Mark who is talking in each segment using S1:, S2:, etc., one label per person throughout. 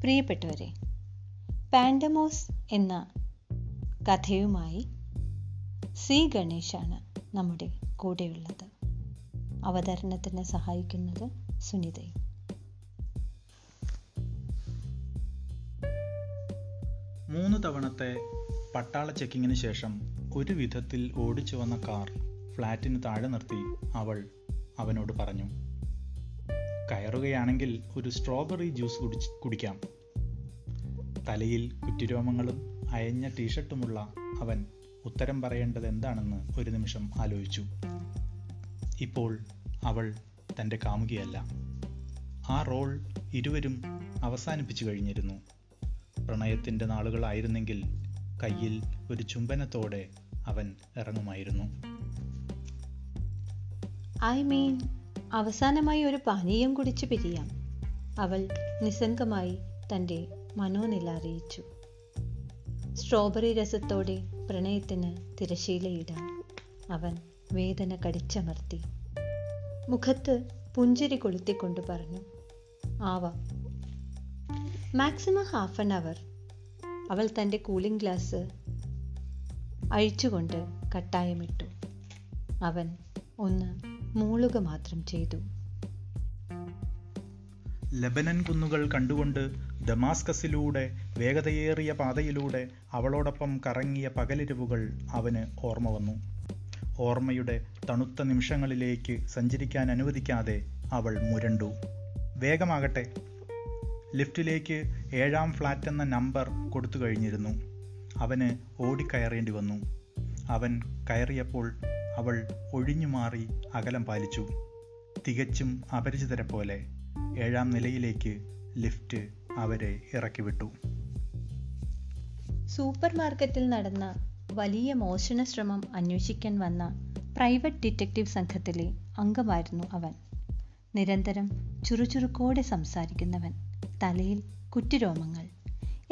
S1: പ്രിയപ്പെട്ടവരെ പാൻഡമോസ് എന്ന കഥയുമായി സി ഗണേശാണ് നമ്മുടെ കൂടെയുള്ളത്. അവതരണത്തിന് സഹായിക്കുന്നത് സുനിതയും
S2: മൂന്ന് തവണത്തെ പട്ടാള ചെക്കിങ്ങിന് ശേഷം ഒരു വിധത്തിൽ ഓടിച്ചു വന്ന കാർ ഫ്ലാറ്റിന് താഴെ നിർത്തി അവൾ അവനോട് പറഞ്ഞു കയറുകയാണെങ്കിൽ ഒരു സ്ട്രോബെറി ജ്യൂസ് കുടിച്ച് കുടിക്കാം. തലയിൽ കുറ്റിരോമങ്ങളും അയഞ്ഞ ടീഷർട്ടുമുള്ള അവൻ ഉത്തരം പറയേണ്ടത് എന്താണെന്ന് ഒരു നിമിഷം ആലോചിച്ചു. ഇപ്പോൾ അവൾ തന്റെ കാമുകിയല്ല. ആ റോൾ ഇരുവരും അവസാനിപ്പിച്ചു കഴിഞ്ഞിരുന്നു. പ്രണയത്തിന്റെ നാളുകളായിരുന്നെങ്കിൽ കയ്യിൽ ഒരു ചുംബനത്തോടെ അവൻ ഇറങ്ങുമായിരുന്നു.
S1: ഐ മീൻ അവസാനമായി ഒരു പാനീയം കുടിച്ചു പിരിയാം. അവൾ നിസ്സംഗമായി തന്റെ മനോനില അറിയിച്ചു. സ്ട്രോബെറി രസത്തോടെ പ്രണയത്തിന് തിരശീലയിടാൻ അവൻ വേദന കടിച്ചമർത്തി. മുഖത്ത് പുഞ്ചിരി കൊളുത്തിക്കൊണ്ട് പറഞ്ഞു ആവാം. Maximum half an hour. അവൾ തന്റെ കൂളിംഗ് ഗ്ലാസ് അഴിച്ചുകൊണ്ട് കട്ടായമിട്ടു. അവൻ ഒന്ന് മൂളുക മാത്രം ചെയ്തു.
S2: ലബനൻ കുന്നുകൾ കണ്ടുകൊണ്ട് ദമാസ്കസിലൂടെ വേഗതയേറിയ പാതയിലൂടെ അവളോടൊപ്പം കറങ്ങിയ പകലിരവുകൾ അവന് ഓർമ്മ വന്നു. ഓർമ്മയുടെ തണുത്ത നിമിഷങ്ങളിലേക്ക് സഞ്ചരിക്കാൻ അനുവദിക്കാതെ അവൾ മുരണ്ടു. വേഗമാകട്ടെ. ലിഫ്റ്റിലേക്ക് ഏഴാം ഫ്ലാറ്റ് എന്ന നമ്പർ കൊടുത്തു കഴിഞ്ഞിരുന്നു. അവന് ഓടിക്കയറേണ്ടി വന്നു. അവൻ കയറിയപ്പോൾ അവൾ ഒഴിഞ്ഞു മാറി അകലം പാലിച്ചു. തികച്ചും അപരിചിതരെ പോലെ ഏഴാം നിലയിലേക്ക് ലിഫ്റ്റ് അവരെ ഇറക്കിവിട്ടു.
S1: സൂപ്പർ മാർക്കറ്റിൽ നടന്ന വലിയ മോഷണ ശ്രമം അന്വേഷിക്കാൻ വന്ന പ്രൈവറ്റ് ഡിറ്റക്റ്റീവ് സംഘത്തിലെ അംഗമായിരുന്നു അവൻ. നിരന്തരം ചുറുചുറുക്കോടെ സംസാരിക്കുന്നവൻ തലയിൽ കുറ്റിരോമങ്ങൾ.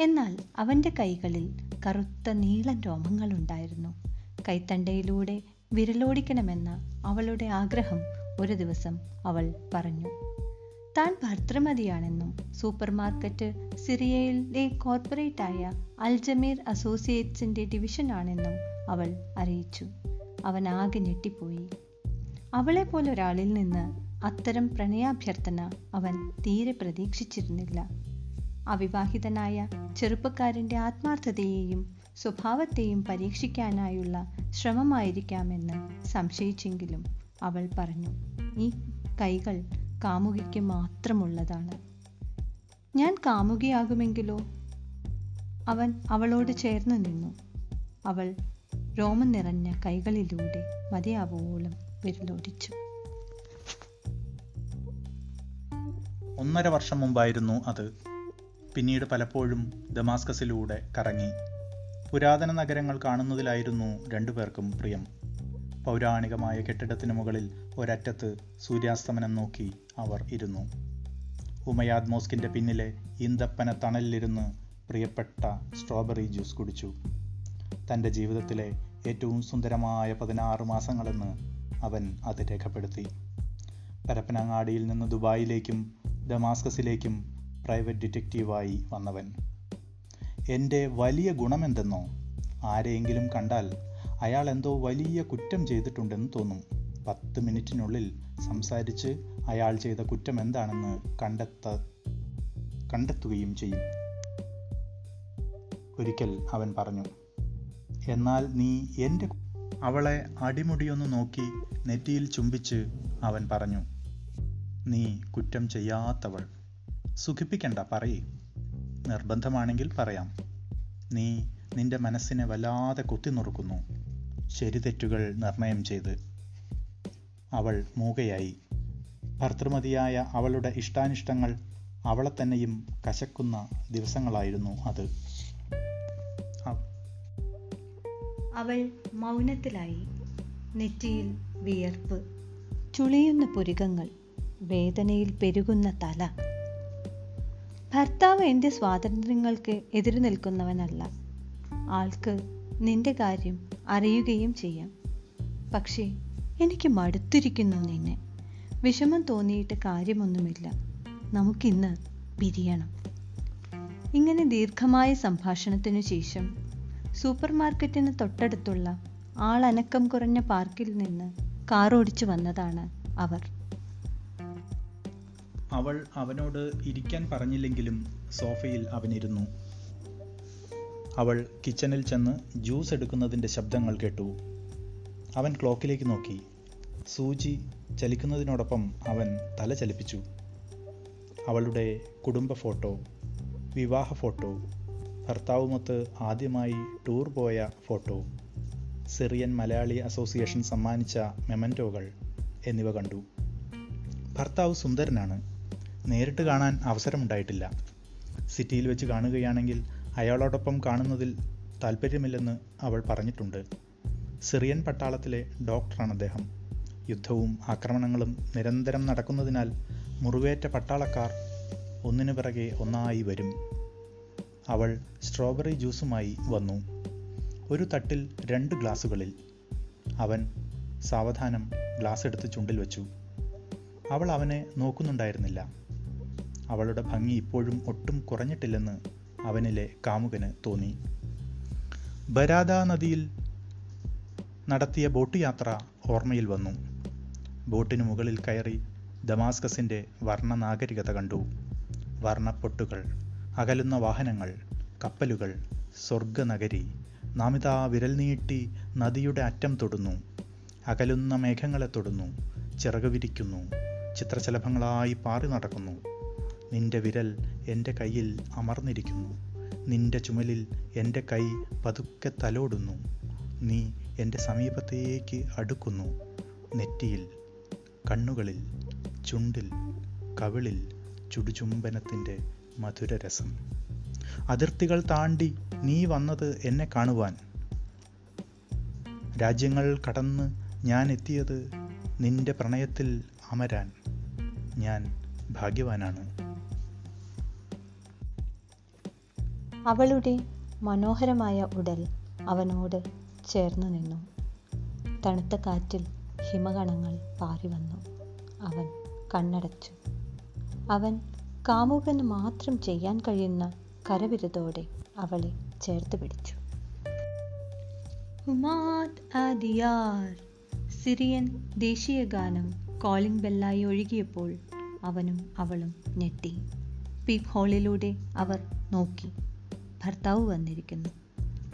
S1: എന്നാൽ അവന്റെ കൈകളിൽ കറുത്ത നീളൻ രോമങ്ങളുണ്ടായിരുന്നു. കൈത്തണ്ടയിലൂടെ വിരലോടിക്കണമെന്ന അവളുടെ ആഗ്രഹം ഒരു ദിവസം അവൾ പറഞ്ഞു. താൻ ഭർത്തൃമതിയാണെന്നും സൂപ്പർ മാർക്കറ്റ് സിറിയയിലെ കോർപ്പറേറ്റായ അൽജമീർ അസോസിയേറ്റ്സിന്റെ ഡിവിഷനാണെന്നും അവൾ അറിയിച്ചു. അവൻ ആകെ ഞെട്ടിപ്പോയി. അവളെ പോലെ ഒരാളിൽ നിന്ന് അത്തരം പ്രണയാഭ്യർത്ഥന അവൻ തീരെ പ്രതീക്ഷിച്ചിരുന്നില്ല. അവിവാഹിതനായ ചെറുപ്പക്കാരന്റെ ആത്മാർത്ഥതയെയും സ്വഭാവത്തെയും പരീക്ഷിക്കാനായുള്ള ശ്രമമായിരിക്കാമെന്ന് സംശയിച്ചെങ്കിലും അവൾ പറഞ്ഞു ഈ കൈകൾ കാമുകിക്ക് മാത്രമുള്ളതാണ്. ഞാൻ കാമുകിയാകുമെങ്കിലോ? അവൻ അവളോട് ചേർന്ന് നിന്നു. അവൾ രോമം നിറഞ്ഞ കൈകളിലൂടെ മതിയാവോളം വിരലോടിച്ചു.
S2: ഒന്നര വർഷം മുമ്പായിരുന്നു അത്. പിന്നീട് പലപ്പോഴും ദമാസ്കസിലൂടെ കറങ്ങി. പുരാതന നഗരങ്ങൾ കാണുന്നതിലായിരുന്നു രണ്ടുപേർക്കും പ്രിയം. പൗരാണികമായ കെട്ടിടത്തിനു മുകളിൽ ഒരറ്റത്ത് സൂര്യാസ്തമനം നോക്കി അവർ ഇരുന്നു. ഉമയാദ് മോസ്കിന്റെ പിന്നിലെ ഈന്തപ്പന തണലിലിരുന്ന് പ്രിയപ്പെട്ട സ്ട്രോബെറി ജ്യൂസ് കുടിച്ചു. തന്റെ ജീവിതത്തിലെ ഏറ്റവും സുന്ദരമായ പതിനാറ് മാസങ്ങളെന്ന് അവൻ അത് രേഖപ്പെടുത്തി. പരപ്പനങ്ങാടിയിൽ നിന്ന് ദുബായിലേക്കും ദമാസ്കസിലേക്കും പ്രൈവറ്റ് ഡിറ്റക്റ്റീവായി വന്നവൻ. എന്റെ വലിയ ഗുണമെന്തെന്നോ? ആരെയെങ്കിലും കണ്ടാൽ അയാൾ എന്തോ വലിയ കുറ്റം ചെയ്തിട്ടുണ്ടെന്ന് തോന്നും. പത്ത് മിനിറ്റിനുള്ളിൽ സംസാരിച്ച് അയാൾ ചെയ്ത കുറ്റം എന്താണെന്ന് കണ്ടെത്ത കണ്ടെത്തുകയും ചെയ്യും. ഒരിക്കൽ അവൻ പറഞ്ഞു എന്നാൽ നീ എന്റെ അവളെ അടിമുടിയൊന്ന് നോക്കി നെറ്റിയിൽ ചുംബിച്ച് അവൻ പറഞ്ഞു നീ കുറ്റം ചെയ്യാത്തവൾ. സുഖിപ്പിക്കണ്ട പറയേ. നിർബന്ധമാണെങ്കിൽ പറയാം. നീ നിന്റെ മനസ്സിനെ വല്ലാതെ കുത്തിനുറുക്കുന്നു ശരി തെറ്റുകൾ നിർണയം ചെയ്ത്. അവൾ മൂകയായി. ഭർത്തൃമതിയായ അവളുടെ ഇഷ്ടാനിഷ്ടങ്ങൾ അവളെ തന്നെയും കശക്കുന്ന ദിവസങ്ങളായിരുന്നു അത്.
S1: അവൾ മൗനത്തിലായി. നെറ്റിയിൽ വിയർപ്പ്. ചുളിയുന്ന പുരികങ്ങൾ വേദനയിൽ പെരുകുന്ന തല. ഭർത്താവ് എന്റെ സ്വാതന്ത്ര്യങ്ങൾക്ക് എതിരു നിൽക്കുന്നവനല്ല. ആൾക്ക് നിന്റെ കാര്യം അറിയുകയും ചെയ്യാം. പക്ഷേ എനിക്ക് മടുത്തിരിക്കുന്നു നിന്നെ. വിഷമം തോന്നിയിട്ട് കാര്യമൊന്നുമില്ല. നമുക്കിന്ന് പിരിയണം. ഇങ്ങനെ ദീർഘമായ സംഭാഷണത്തിനു ശേഷം സൂപ്പർ മാർക്കറ്റിന് തൊട്ടടുത്തുള്ള ആളനക്കം കുറഞ്ഞ പാർക്കിൽ നിന്ന് കാറോടിച്ചു വന്നതാണ് അവർ.
S2: അവൾ അവനോട് ഇരിക്കാൻ പറഞ്ഞില്ലെങ്കിലും സോഫയിൽ അവനിരുന്നു. അവൾ കിച്ചണിൽ ചെന്ന് ജ്യൂസ് എടുക്കുന്നതിന്റെ ശബ്ദങ്ങൾ കേട്ടു. അവൻ ക്ലോക്കിലേക്ക് നോക്കി. സൂചി ചലിക്കുന്നതിനോടൊപ്പം അവൻ തല ചലിപ്പിച്ചു. അവളുടെ കുടുംബ ഫോട്ടോ വിവാഹ ഫോട്ടോ ഭർത്താവുമൊത്ത് ആദ്യമായി ടൂർ പോയ ഫോട്ടോ സിറിയൻ മലയാളി അസോസിയേഷൻ സമ്മാനിച്ച മെമന്റോകൾ എന്നിവ കണ്ടു. ഭർത്താവ് സുന്ദരനാണ്. നേരിട്ട് കാണാൻ അവസരമുണ്ടായിട്ടില്ല. സിറ്റിയിൽ വെച്ച് കാണുകയാണെങ്കിൽ അയാളോടൊപ്പം കാണുന്നതിൽ താല്പര്യമില്ലെന്ന് അവൾ പറഞ്ഞിട്ടുണ്ട്. സിറിയൻ പട്ടാളത്തിലെ ഡോക്ടറാണ് അദ്ദേഹം. യുദ്ധവും ആക്രമണങ്ങളും നിരന്തരം നടക്കുന്നതിനാൽ മുറിവേറ്റ പട്ടാളക്കാർ ഒന്നിനു പിറകെ ഒന്നായി വരും. അവൾ സ്ട്രോബെറി ജ്യൂസുമായി വന്നു. ഒരു തട്ടിൽ രണ്ട് ഗ്ലാസുകളിൽ. അവൻ സാവധാനം ഗ്ലാസ് എടുത്ത് ചുണ്ടിൽ വെച്ചു. അവൾ അവനെ നോക്കുന്നുണ്ടായിരുന്നില്ല. അവളുടെ ഭംഗി ഇപ്പോഴും ഒട്ടും കുറഞ്ഞിട്ടില്ലെന്ന് അവനിലെ കാമുകന് തോന്നി. ബരാദ നദിയിൽ നടത്തിയ ബോട്ട് യാത്ര ഓർമ്മയിൽ വന്നു. ബോട്ടിന് മുകളിൽ കയറി ദമാസ്കസിന്റെ വർണ നാഗരികത കണ്ടു. വർണപ്പൊട്ടുകൾ അകലുന്ന വാഹനങ്ങൾ കപ്പലുകൾ സ്വർഗനഗരി നാമിതാ വിരൽ നീട്ടി നദിയുടെ അറ്റം തൊടുന്നു. അകലുന്ന മേഘങ്ങളെ തൊടുന്നു. ചിറക് വിരിക്കുന്നു. ചിത്രശലഭങ്ങളായി പാറി നടക്കുന്നു. നിന്റെ വിരൽ എന്റെ കയ്യിൽ അമർന്നിരിക്കുന്നു. നിന്റെ ചുമലിൽ എന്റെ കൈ പതുക്കെ തലോടുന്നു. നീ എന്റെ സമീപത്തേക്ക് അടുക്കുന്നു. നെറ്റിയിൽ കണ്ണുകളിൽ ചുണ്ടിൽ കവിളിൽ ചുടുചുംബനത്തിന്റെ മധുരരസം. അതിർത്തികൾ താണ്ടി നീ വന്നത് എന്നെ കാണുവാൻ. രാജ്യങ്ങൾ കടന്ന് ഞാൻ എത്തിയത് നിന്റെ പ്രണയത്തിൽ അമരാൻ. ഞാൻ ഭാഗ്യവാനാണ്.
S1: അവളുടെ മനോഹരമായ ഉടൽ അവനോട് ചേർന്നു നിന്നു. തണുത്ത കാറ്റിൽ ഹിമകണങ്ങൾ പാറി വന്നു. അവൻ കണ്ണടച്ചു. അവൻ കാമുകന് മാത്രം ചെയ്യാൻ കഴിയുന്ന കരവിരുതോടെ അവളെ ചേർത്ത് പിടിച്ചു. ആദിയാർ. സിറിയൻ ദേശീയ ഗാനം കോളിംഗ് ബെല്ലായി ഒഴുകിയപ്പോൾ അവനും അവളും ഞെട്ടി. പീപ് ഹോളിലൂടെ അവർ നോക്കി. ഭർത്താവ് വന്നിരിക്കുന്നു.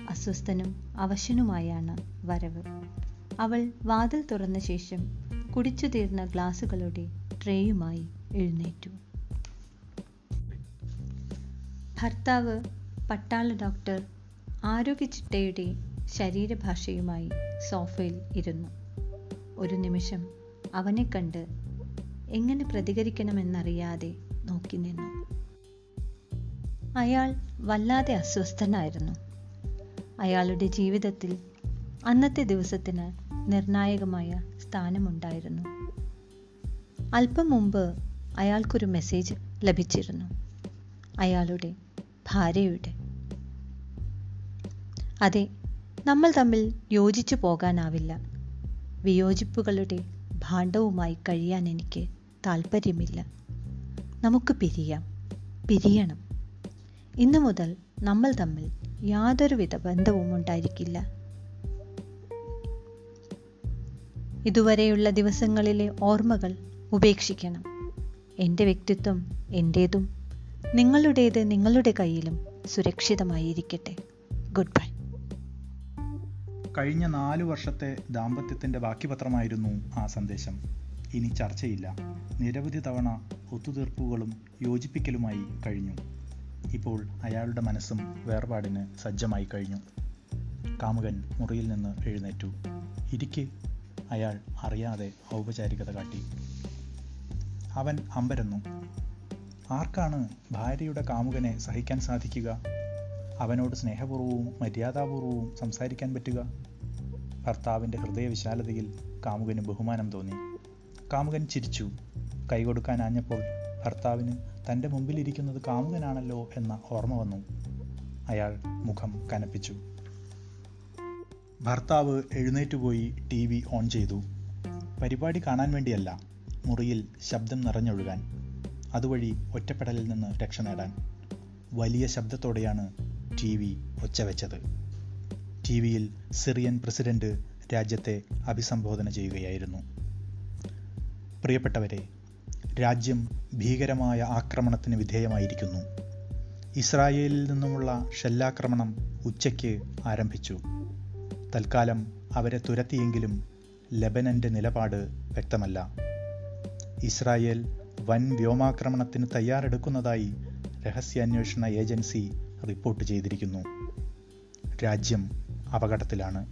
S1: അസ്വസ്ഥനും അവശനുമായാണ് വരവ്. അവൾ വാതിൽ തുറന്ന ശേഷം കുടിച്ചു തീർന്ന ഗ്ലാസുകളുടെ ട്രേയുമായി എഴുന്നേറ്റു. ഭർത്താവ് പട്ടാള ഡോക്ടർ ആരോഗ്യ ചിട്ടയുടെ ശരീരഭാഷയുമായി സോഫയിൽ ഇരുന്നു. ഒരു നിമിഷം അവനെ കണ്ട് എങ്ങനെ പ്രതികരിക്കണമെന്നറിയാതെ നോക്കി നിന്നു. അയാൾ വല്ലാതെ അസ്വസ്ഥനായിരുന്നു. അയാളുടെ ജീവിതത്തിൽ അന്നത്തെ ദിവസത്തിന് നിർണായകമായ സ്ഥാനമുണ്ടായിരുന്നു. അല്പം മുമ്പ് അയാൾക്കൊരു മെസ്സേജ് ലഭിച്ചിരുന്നു. അയാളുടെ ഭാര്യയുടെ. അതെ നമ്മൾ തമ്മിൽ യോജിച്ചു പോകാനാവില്ല. വിയോജിപ്പുകളുടെ ഭാണ്ഡവുമായി കഴിയാൻ എനിക്ക് താല്പര്യമില്ല. നമുക്ക് പിരിയാം. പിരിയണം. ഇന്നു മുതൽ നമ്മൾ തമ്മിൽ യാതൊരുവിധ ബന്ധവും ഉണ്ടായിരിക്കില്ല. ഇതുവരെയുള്ള ദിവസങ്ങളിലെ ഓർമ്മകൾ ഉപേക്ഷിക്കണം. എന്റെ വ്യക്തിത്വം എന്റേതും നിങ്ങളുടേത് നിങ്ങളുടെ കയ്യിലും സുരക്ഷിതമായിരിക്കട്ടെ. Good bye.
S2: കഴിഞ്ഞ നാലു വർഷത്തെ ദാമ്പത്യത്തിന്റെ ബാക്കിപത്രമായിരുന്നു ആ സന്ദേശം. ഇനി ചർച്ചയില്ല. നിരവധി തവണ ഒത്തുതീർപ്പുകളും യോജിപ്പിക്കലുമായി കഴിഞ്ഞു. ഇപ്പോൾ അയാളുടെ മനസ്സും വേർപാടിന് സജ്ജമായി കഴിഞ്ഞു. കാമുകൻ മുറിയിൽ നിന്ന് എഴുന്നേറ്റു. ഇരിക്ക്. അയാൾ അറിയാതെ ഔപചാരികത കാട്ടി. അവൻ അമ്പരന്നു. ആർക്കാണ് ഭാര്യയുടെ കാമുകനെ സഹിക്കാൻ സാധിക്കുക? അവനോട് സ്നേഹപൂർവവും മര്യാദാപൂർവവും സംസാരിക്കാൻ പറ്റുക? ഭർത്താവിന്റെ ഹൃദയവിശാലതയിൽ കാമുകന് ബഹുമാനം തോന്നി. കാമുകൻ ചിരിച്ചു. കൈകൊടുക്കാൻ ആഞ്ഞപ്പോൾ ഭർത്താവിന് തന്റെ മുമ്പിലിരിക്കുന്നത് കാമുകനാണല്ലോ എന്ന ഓർമ്മ വന്നു. അയാൾ മുഖം കനപ്പിച്ചു. ഭർത്താവ് എഴുന്നേറ്റുപോയി ടി വി ഓൺ ചെയ്തു. പരിപാടി കാണാൻ വേണ്ടിയല്ല മുറിയിൽ ശബ്ദം നിറഞ്ഞൊഴുകാൻ. അതുവഴി ഒറ്റപ്പെടലിൽ നിന്ന് രക്ഷ നേടാൻ. വലിയ ശബ്ദത്തോടെയാണ് ടി വി ഒച്ചവെച്ചത് ടി വിയിൽ സിറിയൻ പ്രസിഡന്റ് രാജ്യത്തെ അഭിസംബോധന ചെയ്യുകയായിരുന്നു. പ്രിയപ്പെട്ടവരെ രാജ്യം ഭീകരമായ ആക്രമണത്തിന് വിധേയമായിരിക്കുന്നു. ഇസ്രായേലിൽ നിന്നുമുള്ള ഷെല്ലാക്രമണം ഉച്ചയ്ക്ക് ആരംഭിച്ചു. തൽക്കാലം അവരെ തുരത്തിയെങ്കിലും ലെബനന്റെ നിലപാട് വ്യക്തമല്ല. ഇസ്രായേൽ വൻ വ്യോമാക്രമണത്തിന് തയ്യാറെടുക്കുന്നതായി രഹസ്യാന്വേഷണ ഏജൻസി റിപ്പോർട്ട് ചെയ്തിരിക്കുന്നു. രാജ്യം അപകടത്തിലാണ്.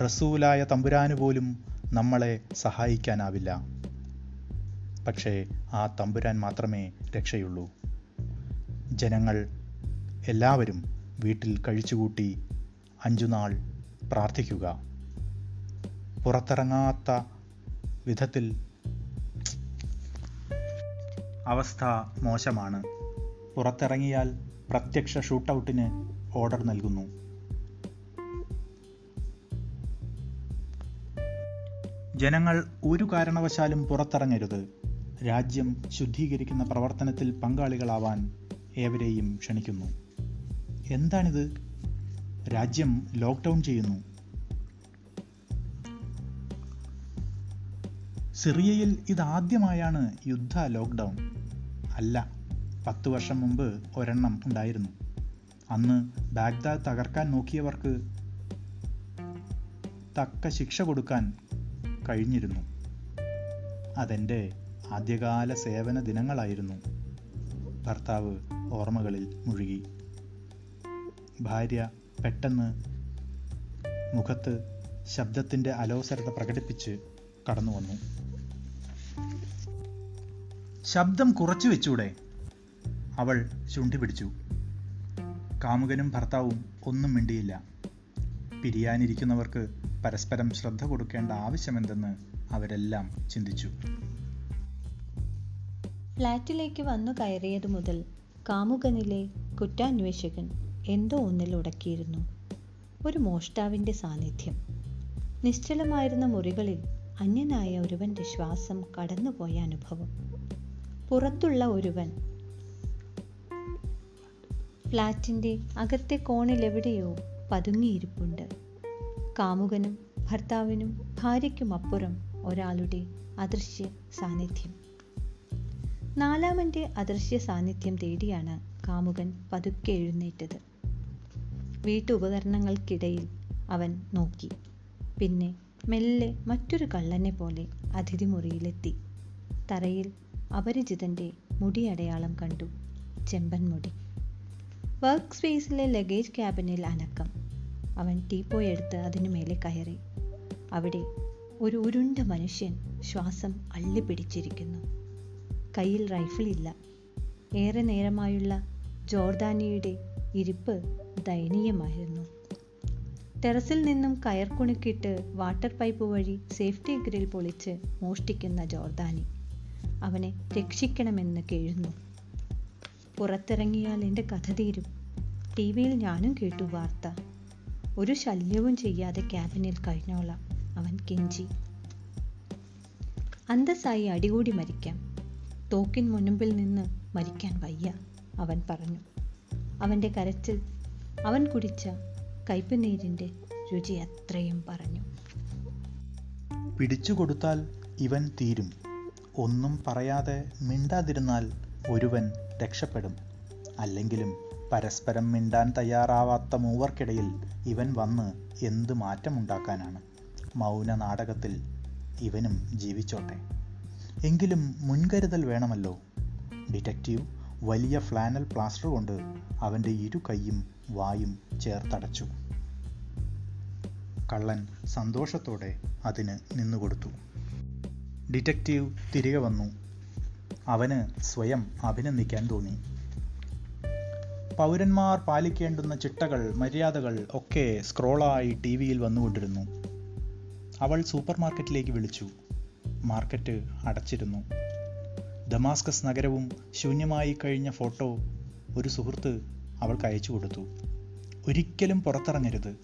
S2: റസൂലായ തമ്പുരാന് പോലും നമ്മളെ സഹായിക്കാനാവില്ല. പക്ഷേ ആ തമ്പുരാൻ മാത്രമേ രക്ഷയുള്ളൂ. ജനങ്ങൾ എല്ലാവരും വീട്ടിൽ കഴിച്ചുകൂട്ടി അഞ്ചുനാൾ പ്രാർത്ഥിക്കുക. പുറത്തിറങ്ങാത്ത വിധത്തിൽ അവസ്ഥ മോശമാണ്. പുറത്തിറങ്ങിയാൽ പ്രത്യക്ഷ ഷൂട്ടൗട്ടിന് ഓർഡർ നൽകുന്നു. ജനങ്ങൾ ഒരു കാരണവശാലും പുറത്തിറങ്ങരുത്. രാജ്യം ശുദ്ധീകരിക്കുന്ന പ്രവർത്തനത്തിൽ പങ്കാളികളാവാൻ ഏവരെയും ക്ഷണിക്കുന്നു. എന്താണിത്? രാജ്യം ലോക്ക്ഡൗൺ ചെയ്യുന്നു. സിറിയയിൽ ഇതാദ്യമായാണ് യുദ്ധ ലോക്ക്ഡൗൺ. അല്ല പത്ത് വർഷം മുമ്പ് ഒരെണ്ണം ഉണ്ടായിരുന്നു. അന്ന് ബാഗ്ദാദ് തകർക്കാൻ നോക്കിയവർക്ക് തക്ക ശിക്ഷ കൊടുക്കാൻ കഴിഞ്ഞിരുന്നു. അതെന്റെ ആദ്യകാല സേവന ദിനങ്ങളായിരുന്നു. ഭർത്താവ് ഓർമ്മകളിൽ മുഴുകി. ഭാര്യ പെട്ടെന്ന് മുഖത്ത് ശബ്ദത്തിന്റെ അലോസരത പ്രകടിപ്പിച്ച് കടന്നു വന്നു. ശബ്ദം കുറച്ചു വെച്ചൂടെ? അവൾ ചുണ്ടി പിടിച്ചു കാമുകനും ഭർത്താവും ഒന്നും മിണ്ടിയില്ല. പിരിയാനിരിക്കുന്നവർക്ക് പരസ്പരം ശ്രദ്ധ കൊടുക്കേണ്ട ആവശ്യമെന്തെന്ന് അവരെല്ലാം ചിന്തിച്ചു.
S1: ഫ്ലാറ്റിലേക്ക് വന്നു കയറിയതു മുതൽ കാമുകനിലെ കുറ്റാന്വേഷകൻ എന്തോ ഒന്നിൽ ഉടക്കിയിരുന്നു. ഒരു മോഷ്ടാവിന്റെ സാന്നിധ്യം. നിശ്ചലമായിരുന്ന മുറികളിൽ അന്യനായ ഒരുവന്റെ ശ്വാസം കടന്നുപോയ അനുഭവം. പുറത്തുള്ള ഒരുവൻ ഫ്ലാറ്റിന്റെ അകത്തെ കോണിലെവിടെയോ പതുങ്ങിയിരിപ്പുണ്ട്. കാമുകനും ഭർത്താവിനും ഭാര്യയ്ക്കുമപ്പുറം ഒരാളുടെ അദൃശ്യ സാന്നിധ്യം. നാലാമന്റെ അദൃശ്യ സാന്നിധ്യം തേടിയാണ് കാമുകൻ പതുക്കെ എഴുന്നേറ്റത്. വീട്ടുപകരണങ്ങൾക്കിടയിൽ അവൻ നോക്കി. പിന്നെ മെല്ലെ മറ്റൊരു കള്ളനെ പോലെ അതിഥി മുറിയിലെത്തി. തറയിൽ അപരിചിതന്റെ മുടിയടയാളം കണ്ടു. ചെമ്പൻ മുടി. വർക്ക് സ്പേസിലെ ലഗേജ് ക്യാബിനിൽ അനക്കം. അവൻ ടീപ്പോ എടുത്ത് അതിനു മേലെ കയറി. അവിടെ ഒരു ഉരുണ്ട മനുഷ്യൻ ശ്വാസം അള്ളിപ്പിടിച്ചിരിക്കുന്നു. കയ്യിൽ റൈഫിൾ ഇല്ല. ഏറെ നേരമായുള്ള ജോർദാനിയുടെ ഇരിപ്പ് ദയനീയമായിരുന്നു. ടെറസിൽ നിന്നും കയർ കുണുക്കിട്ട് വാട്ടർ പൈപ്പ് വഴി സേഫ്റ്റി ഗ്രിൽ പൊളിച്ച് മോഷ്ടിക്കുന്ന ജോർദാനി അവനെ രക്ഷിക്കണമെന്ന് കേഴുന്നു. പുറത്തിറങ്ങിയാൽ എന്റെ കഥ തീരും. ടി വിയിൽ ഞാനും കേട്ടു വാർത്ത. ഒരു ശല്യവും ചെയ്യാതെ ക്യാബിനിൽ കഴിഞ്ഞോളാം അവൻ കെഞ്ചി. അന്തസ്സായി അടികൂടി മരിക്കാം. തോക്കിൻ മുൻപിൽ നിന്ന് മരിക്കാൻ വയ്യ അവൻ പറഞ്ഞു. അവന്റെ കരച്ചിൽ അവൻ കുടിച്ച കയ്പുനീരിന്റെ രുചി അത്രയും പറഞ്ഞു.
S2: പിടിച്ചു കൊടുത്താൽ ഇവൻ തീരും. ഒന്നും പറയാതെ മിണ്ടാതിരുന്നാൽ ഒരുവൻ രക്ഷപ്പെടും. അല്ലെങ്കിലും പരസ്പരം മിണ്ടാൻ തയ്യാറാവാത്ത മൂവർക്കിടയിൽ ഇവൻ വന്ന് എന്ത് മാറ്റമുണ്ടാക്കാനാണ്? മൗന നാടകത്തിൽ ഇവനും ജീവിച്ചോട്ടെ. എങ്കിലും മുൻകരുതൽ വേണമല്ലോ. ഡിറ്റക്റ്റീവ് വലിയ ഫ്ലാനൽ പ്ലാസ്റ്റർ കൊണ്ട് അവന്റെ ഇരു കൈയും വായും ചേർത്തടച്ചു. കള്ളൻ സന്തോഷത്തോടെ അതിന് നിന്നുകൊടുത്തു. ഡിറ്റക്റ്റീവ് തിരികെ വന്നു. അവന് സ്വയം അഭിനന്ദിക്കാൻ തോന്നി. പൗരന്മാർ പാലിക്കേണ്ടുന്ന ചിട്ടകൾ മര്യാദകൾ ഒക്കെ സ്ക്രോളായി ടി വിയിൽ വന്നുകൊണ്ടിരുന്നു. അവൾ സൂപ്പർ മാർക്കറ്റിലേക്ക് വിളിച്ചു. മാർക്കറ്റ് അടച്ചിരുന്നു. ദമാസ്കസ് നഗരവും ശൂന്യമായി കഴിഞ്ഞ ഫോട്ടോ ഒരു സുഹൃത്ത് അവൾക്ക് അയച്ചു കൊടുത്തു. ഒരിക്കലും പുറത്തിറങ്ങരുത്.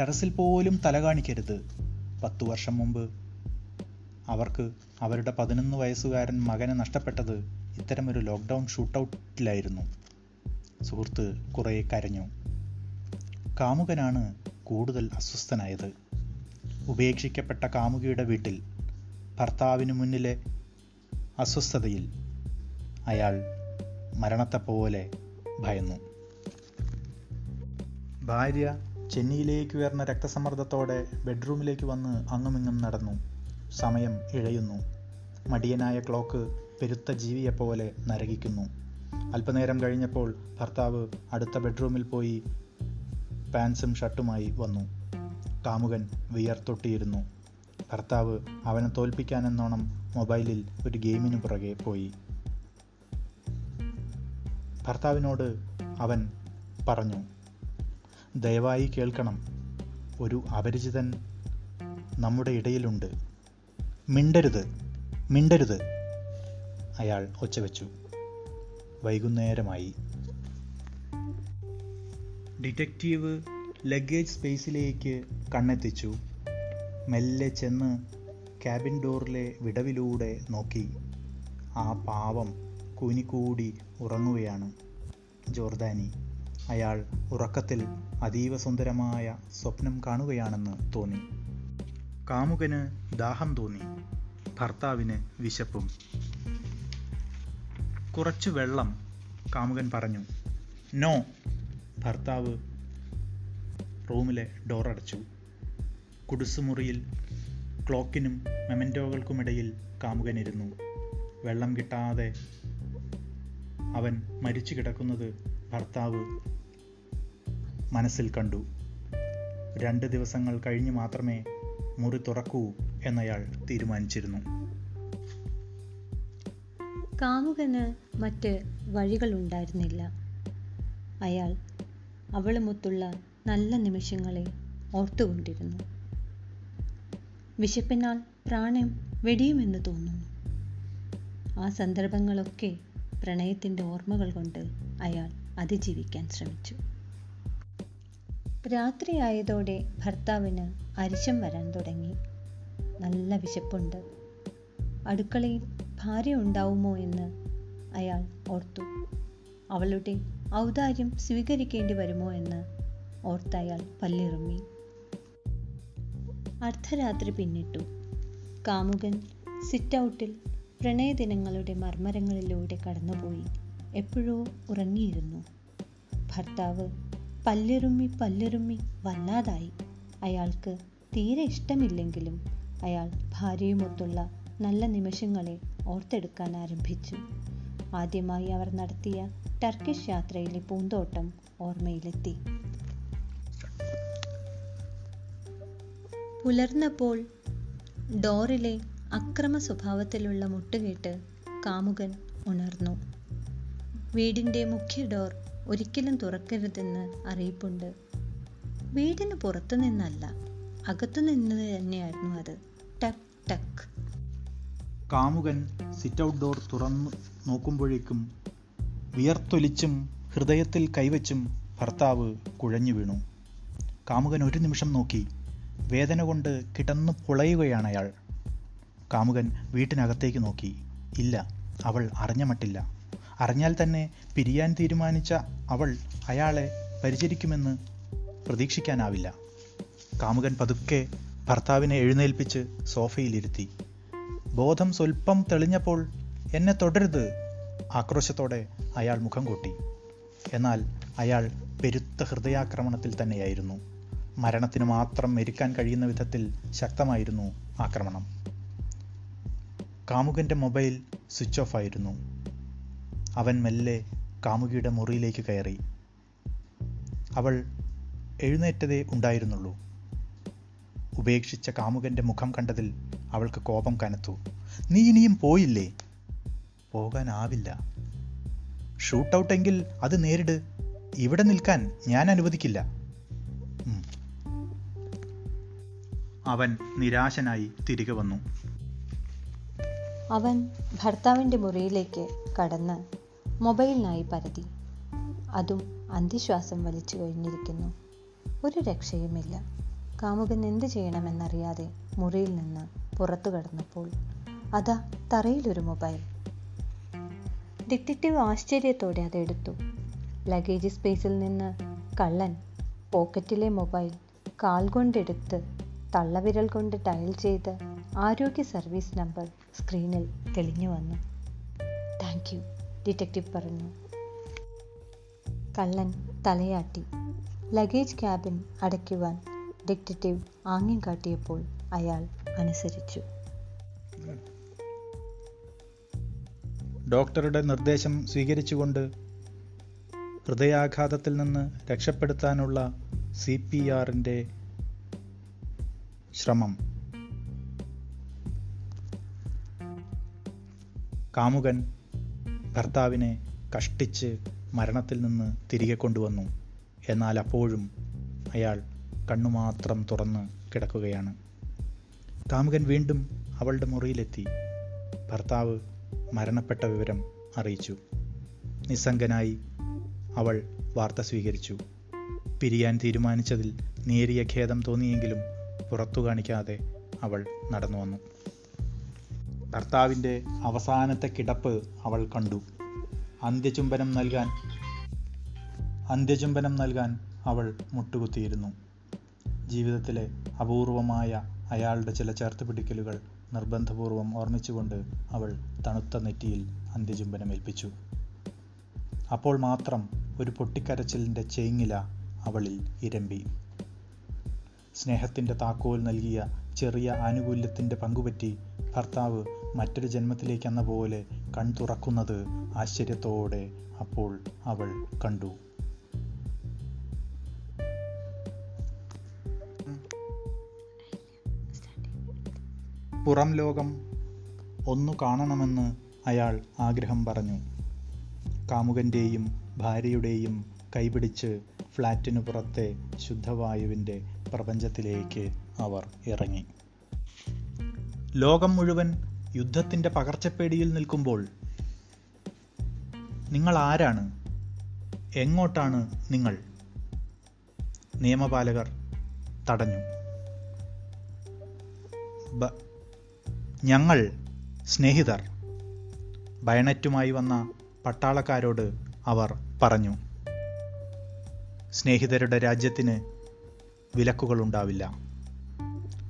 S2: ടെറസിൽ പോലും തല കാണിക്കരുത്. പത്തു വർഷം മുമ്പ് അവർക്ക് അവരുടെ പതിനൊന്ന് വയസ്സുകാരൻ മകനെ നഷ്ടപ്പെട്ടത് ഇത്തരമൊരു ലോക്ക്ഡൗൺ ഷൂട്ടൗട്ടിലായിരുന്നു. സുഹൃത്ത് കുറേ കരഞ്ഞു. കാമുകനാണ് കൂടുതൽ അസ്വസ്ഥനായത്. ഉപേക്ഷിക്കപ്പെട്ട കാമുകിയുടെ വീട്ടിൽ ഭർത്താവിന് മുന്നിലെ അസ്വസ്ഥതയിൽ അയാൾ മരണത്തെപ്പോലെ ഭയന്നു. ഭാര്യ ചെന്നിയിലേക്ക് ഉയർന്ന രക്തസമ്മർദ്ദത്തോടെ ബെഡ്റൂമിലേക്ക് വന്ന് അങ്ങുമിങ്ങും നടന്നു. സമയം ഇഴയുന്നു. മടിയനായ ക്ലോക്ക് പെരുത്ത ജീവിയെപ്പോലെ നരകിക്കുന്നു. അല്പനേരം കഴിഞ്ഞപ്പോൾ ഭർത്താവ് അടുത്ത ബെഡ്റൂമിൽ പോയി പാൻസും ഷർട്ടുമായി വന്നു. കാമുകൻ വിയർത്തൊട്ടിയിരുന്നു. ഭർത്താവ് അവനെ തോൽപ്പിക്കാനെന്നോണം മൊബൈലിൽ ഒരു ഗെയിമിന് പുറകെ പോയി. ഭർത്താവിനോട് അവൻ പറഞ്ഞു ദയവായി കേൾക്കണം. ഒരു അപരിചിതൻ നമ്മുടെ ഇടയിലുണ്ട്. മിണ്ടരുത് മിണ്ടരുത് അയാൾ ഒച്ചവെച്ചു. വൈകുന്നേരമായി. Detective luggage സ്പേസിലേക്ക് കണ്ണെത്തിച്ചു. മെല്ലെ ചെന്ന് ക്യാബിൻ ഡോറിലെ വിടവിലൂടെ നോക്കി. ആ പാവം കുനിക്കൂടി ഉറങ്ങുകയാണ് ജോർദാനി. അയാൾ ഉറക്കത്തിൽ അതീവ സുന്ദരമായ സ്വപ്നം കാണുകയാണെന്ന് തോന്നി. കാമുകന് ദാഹം തോന്നി. ഭർത്താവിന് വിശപ്പും. കുറച്ച് വെള്ളം കാമുകൻ പറഞ്ഞു. നോ. ഭർത്താവ് റൂമിലെ ഡോറടച്ചു കുടുസുമുറിയിൽ ക്ലോക്കിനും മെമന്റോകൾക്കുമിടയിൽ കാമുകനിരുന്നു. വെള്ളം കിട്ടാതെ അവൻ മരിച്ചു കിടക്കുന്നത് ഭർത്താവ് മനസ്സിൽ കണ്ടു. രണ്ട് ദിവസങ്ങൾ കഴിഞ്ഞ് മാത്രമേ മുറി തുറക്കൂ എന്നയാൾ തീരുമാനിച്ചിരുന്നു.
S1: കാമുകന് മറ്റ് വഴികളുണ്ടായിരുന്നില്ല അയാൾ അവളുമൊത്തുള്ള നല്ല നിമിഷങ്ങളെ ഓർത്തുകൊണ്ടിരുന്നു. വിശപ്പിനാൽ പ്രാണൻ വെടിയുമെന്ന് തോന്നുന്നു. ആ സന്ദർഭങ്ങളൊക്കെ പ്രണയത്തിന്റെ ഓർമ്മകൾ കൊണ്ട് അയാൾ അതിജീവിക്കാൻ ശ്രമിച്ചു. രാത്രിയായതോടെ ഭർത്താവിന് അരിശം വരാൻ തുടങ്ങി. നല്ല വിശപ്പുണ്ട്. അടുക്കളയിൽ ഭാര്യ ഉണ്ടാവുമോ എന്ന് അയാൾ ഓർത്തു. അവളുടെ ഔദാര്യം സ്വീകരിക്കേണ്ടി വരുമോ എന്ന് ഓർത്തയാൾ പല്ലിറുമ്മി. അർദ്ധരാത്രി പിന്നിട്ടു. കാമുകൻ സിറ്റ് ഔട്ടിൽ പ്രണയദിനങ്ങളുടെ മർമ്മരങ്ങളിലൂടെ കടന്നുപോയി. എപ്പോഴോ ഉറങ്ങിയിരുന്നു. ഭർത്താവ് പല്ലിറുമ്മി പല്ലിറുമ്മി വല്ലാതായി. അയാൾക്ക് തീരെ ഇഷ്ടമില്ലെങ്കിലും അയാൾ ഭാര്യയുമൊത്തുള്ള നല്ല നിമിഷങ്ങളെ ഓർത്തെടുക്കാൻ ആരംഭിച്ചു. ആദ്യമായി അവർ നടത്തിയ ടർക്കിഷ് യാത്രയിലെ പൂന്തോട്ടം ഓർമ്മയിലെത്തി. പുലർന്നപ്പോൾ ഡോറിലെ അക്രമ സ്വഭാവത്തിലുള്ള മുട്ടുകേട്ട് കാമുകൻ ഉണർന്നു. വീടിന്റെ മുഖ്യ ഡോർ ഒരിക്കലും തുറക്കരുതെന്ന് അറിയിപ്പുണ്ട്. വീടിന് പുറത്തു നിന്നല്ല അകത്തു നിന്ന് തന്നെയായിരുന്നു അത്. ടക് ടക്.
S2: കാമുകൻ സിറ്റ് ഔട്ട് ഡോർ തുറന്നു നോക്കുമ്പോഴേക്കും വിയർത്തൊലിച്ചും ഹൃദയത്തിൽ കൈവച്ചും ഭർത്താവ് കുഴഞ്ഞു വീണു. കാമുകൻ ഒരു നിമിഷം നോക്കി. വേദന കൊണ്ട് കിടന്നു പുളയുകയാണ് അയാൾ. കാമുകൻ വീട്ടിനകത്തേക്ക് നോക്കി. ഇല്ല അവൾ അറിഞ്ഞ മട്ടില്ല. അറിഞ്ഞാൽ തന്നെ പിരിയാൻ തീരുമാനിച്ച അവൾ അയാളെ പരിചരിക്കുമെന്ന് പ്രതീക്ഷിക്കാനാവില്ല. കാമുകൻ പതുക്കെ ഭർത്താവിനെ എഴുന്നേൽപ്പിച്ച് സോഫയിലിരുത്തി. ബോധം സ്വൽപ്പം തെളിഞ്ഞപ്പോൾ എന്നെ തുടരുത് ആക്രോശത്തോടെ അയാൾ മുഖം കൂട്ടി. എന്നാൽ അയാൾ പെരുത്ത ഹൃദയാക്രമണത്തിൽ തന്നെയായിരുന്നു. മരണത്തിന് മാത്രം മരിക്കാൻ കഴിയുന്ന വിധത്തിൽ ശക്തമായിരുന്നു ആക്രമണം. കാമുകന്റെ മൊബൈൽ സ്വിച്ച് ഓഫ് ആയിരുന്നു. അവൻ മെല്ലെ കാമുകിയുടെ മുറിയിലേക്ക് കയറി. അവൾ എഴുന്നേറ്റതേ ഉണ്ടായിരുന്നുള്ളൂ. ഉപേക്ഷിച്ച കാമുകന്റെ മുഖം കണ്ടതിൽ അവൾക്ക് കോപം കനത്തു. നീ ഇനിയും പോയില്ലേ? പോകാനാവില്ല. ഷൂട്ടൗട്ടെങ്കിൽ അത് നേരിട്. ഇവിടെ നിൽക്കാൻ ഞാൻ അനുവദിക്കില്ല. അവൻ നിരാശനായി തിരികെ വന്നു.
S1: അവൻ ഭർത്താവിന്റെ മുറിയിലേക്ക് കടന്ന് മൊബൈലിനായി പരതി. അതും അന്തിശ്വാസം വലിച്ചു കഴിഞ്ഞിരിക്കുന്നു. ഒരു രക്ഷയുമില്ല. കാമുകൻ എന്ത് ചെയ്യണമെന്നറിയാതെ മുറിയിൽ നിന്ന് പുറത്തു കടന്നപ്പോൾ അതാ തറയിലൊരു മൊബൈൽ. ഡിറ്റക്റ്റീവ് ആശ്ചര്യത്തോടെ അതെടുത്തു ലഗേജ് സ്പേസിൽ നിന്ന് കള്ളൻ പോക്കറ്റിലെ മൊബൈൽ കാൽ കൊണ്ടെടുത്ത് തള്ളവിരൽ കൊണ്ട് ഡയൽ ചെയ്ത് ആരോഗ്യ സർവീസ് നമ്പർ സ്ക്രീനിൽ തെളിഞ്ഞു വന്നു. താങ്ക് യു ഡിറ്റക്റ്റീവ് പറഞ്ഞു. കള്ളൻ തലയാട്ടി. ലഗേജ് ക്യാബിൻ അടയ്ക്കുവാൻ ഡിറ്റക്റ്റീവ് ആംഗ്യം കാട്ടിയപ്പോൾ അയാൾ അനുസരിച്ചു.
S2: ഡോക്ടറുടെ നിർദ്ദേശം സ്വീകരിച്ചുകൊണ്ട് ഹൃദയാഘാതത്തിൽ നിന്ന് രക്ഷപ്പെടുത്താനുള്ള സി പി ആറിന്റെ ശ്രമം. കാമുകൻ ഭർത്താവിനെ കഷ്ടിച്ച് മരണത്തിൽ നിന്ന് തിരികെ കൊണ്ടുവന്നു. എന്നാൽ അപ്പോഴും അയാൾ കണ്ണുമാത്രം തുറന്ന് കിടക്കുകയാണ്. കാമുകൻ വീണ്ടും അവളുടെ മുറിയിലെത്തി. ഭർത്താവ് മരണപ്പെട്ട വിവരം അറിയിച്ചു. നിസ്സംഗനായി അവൾ വാർത്ത സ്വീകരിച്ചു. പിരിയാൻ തീരുമാനിച്ചതിൽ നേരിയ ഖേദം തോന്നിയെങ്കിലും പുറത്തു കാണിക്കാതെ അവൾ നടന്നു വന്നു. ഭർത്താവിന്റെ അവസാനത്തെ കിടപ്പ് അവൾ കണ്ടു. അന്ത്യചുംബനം നൽകാൻ അന്ത്യചുംബനം നൽകാൻ അവൾ മുട്ടുകുത്തിയിരുന്നു. ജീവിതത്തിലെ അപൂർവമായ അയാളുടെ ചില ചേർത്ത് പിടിക്കലുകൾ നിർബന്ധപൂർവം ഓർമ്മിച്ചുകൊണ്ട് അവൾ തണുത്ത നെറ്റിയിൽ അന്ത്യചുംബനം ഏൽപ്പിച്ചു. അപ്പോൾ മാത്രം ഒരു പൊട്ടിക്കരച്ചിലിന്റെ ചേങ്ങില അവളിൽ ഇരമ്പി. സ്നേഹത്തിന്റെ താക്കോൽ നൽകിയ ചെറിയ ആനുകൂല്യത്തിന്റെ പങ്കുപറ്റി ഭർത്താവ് മറ്റൊരു ജന്മത്തിലേക്കെന്ന പോലെ കൺ തുറക്കുന്നത് ആശ്ചര്യത്തോടെ അപ്പോൾ അവൾ കണ്ടു. പുറം ലോകം ഒന്നു കാണണമെന്ന് അയാൾ ആഗ്രഹം പറഞ്ഞു. കാമുകന്റെയും ഭാര്യയുടെയും കൈപിടിച്ച് ഫ്ലാറ്റിനു പുറത്തെ ശുദ്ധവായുവിന്റെ പ്രപഞ്ചത്തിലേക്ക് അവർ ഇറങ്ങി. ലോകം മുഴുവൻ യുദ്ധത്തിന്റെ പകർച്ചപ്പേടിയിൽ നിൽക്കുമ്പോൾ നിങ്ങൾ ആരാണ്? എങ്ങോട്ടാണ് നിങ്ങൾ? നിയമപാലകർ തടഞ്ഞു. ഞങ്ങൾ സ്നേഹിതർ. ബയണറ്റുമായി വന്ന പട്ടാളക്കാരോട് അവർ പറഞ്ഞു. സ്നേഹിതരുടെ രാജ്യത്തിന് വിലക്കുകളുണ്ടാവില്ല.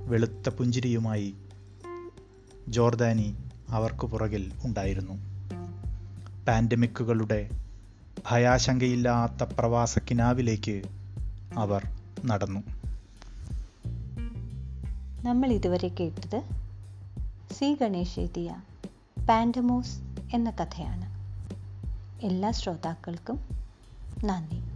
S2: വെളുത്ത പുഞ്ചിരിയുമായി ജോർദാനി അവർക്ക് പുറകിൽ ഉണ്ടായിരുന്നു. പാൻഡമിക്കുകളുടെ ഭയാശങ്കയില്ലാത്ത പ്രവാസ കിനാവിലേക്ക് അവർ നടന്നു.
S1: നമ്മൾ ഇതുവരെ കേട്ടത് സി ഗണേഷ് എഴുതിയ പാൻഡമോസ് എന്ന കഥയാണ്. എല്ലാ ശ്രോതാക്കൾക്കും നന്ദി.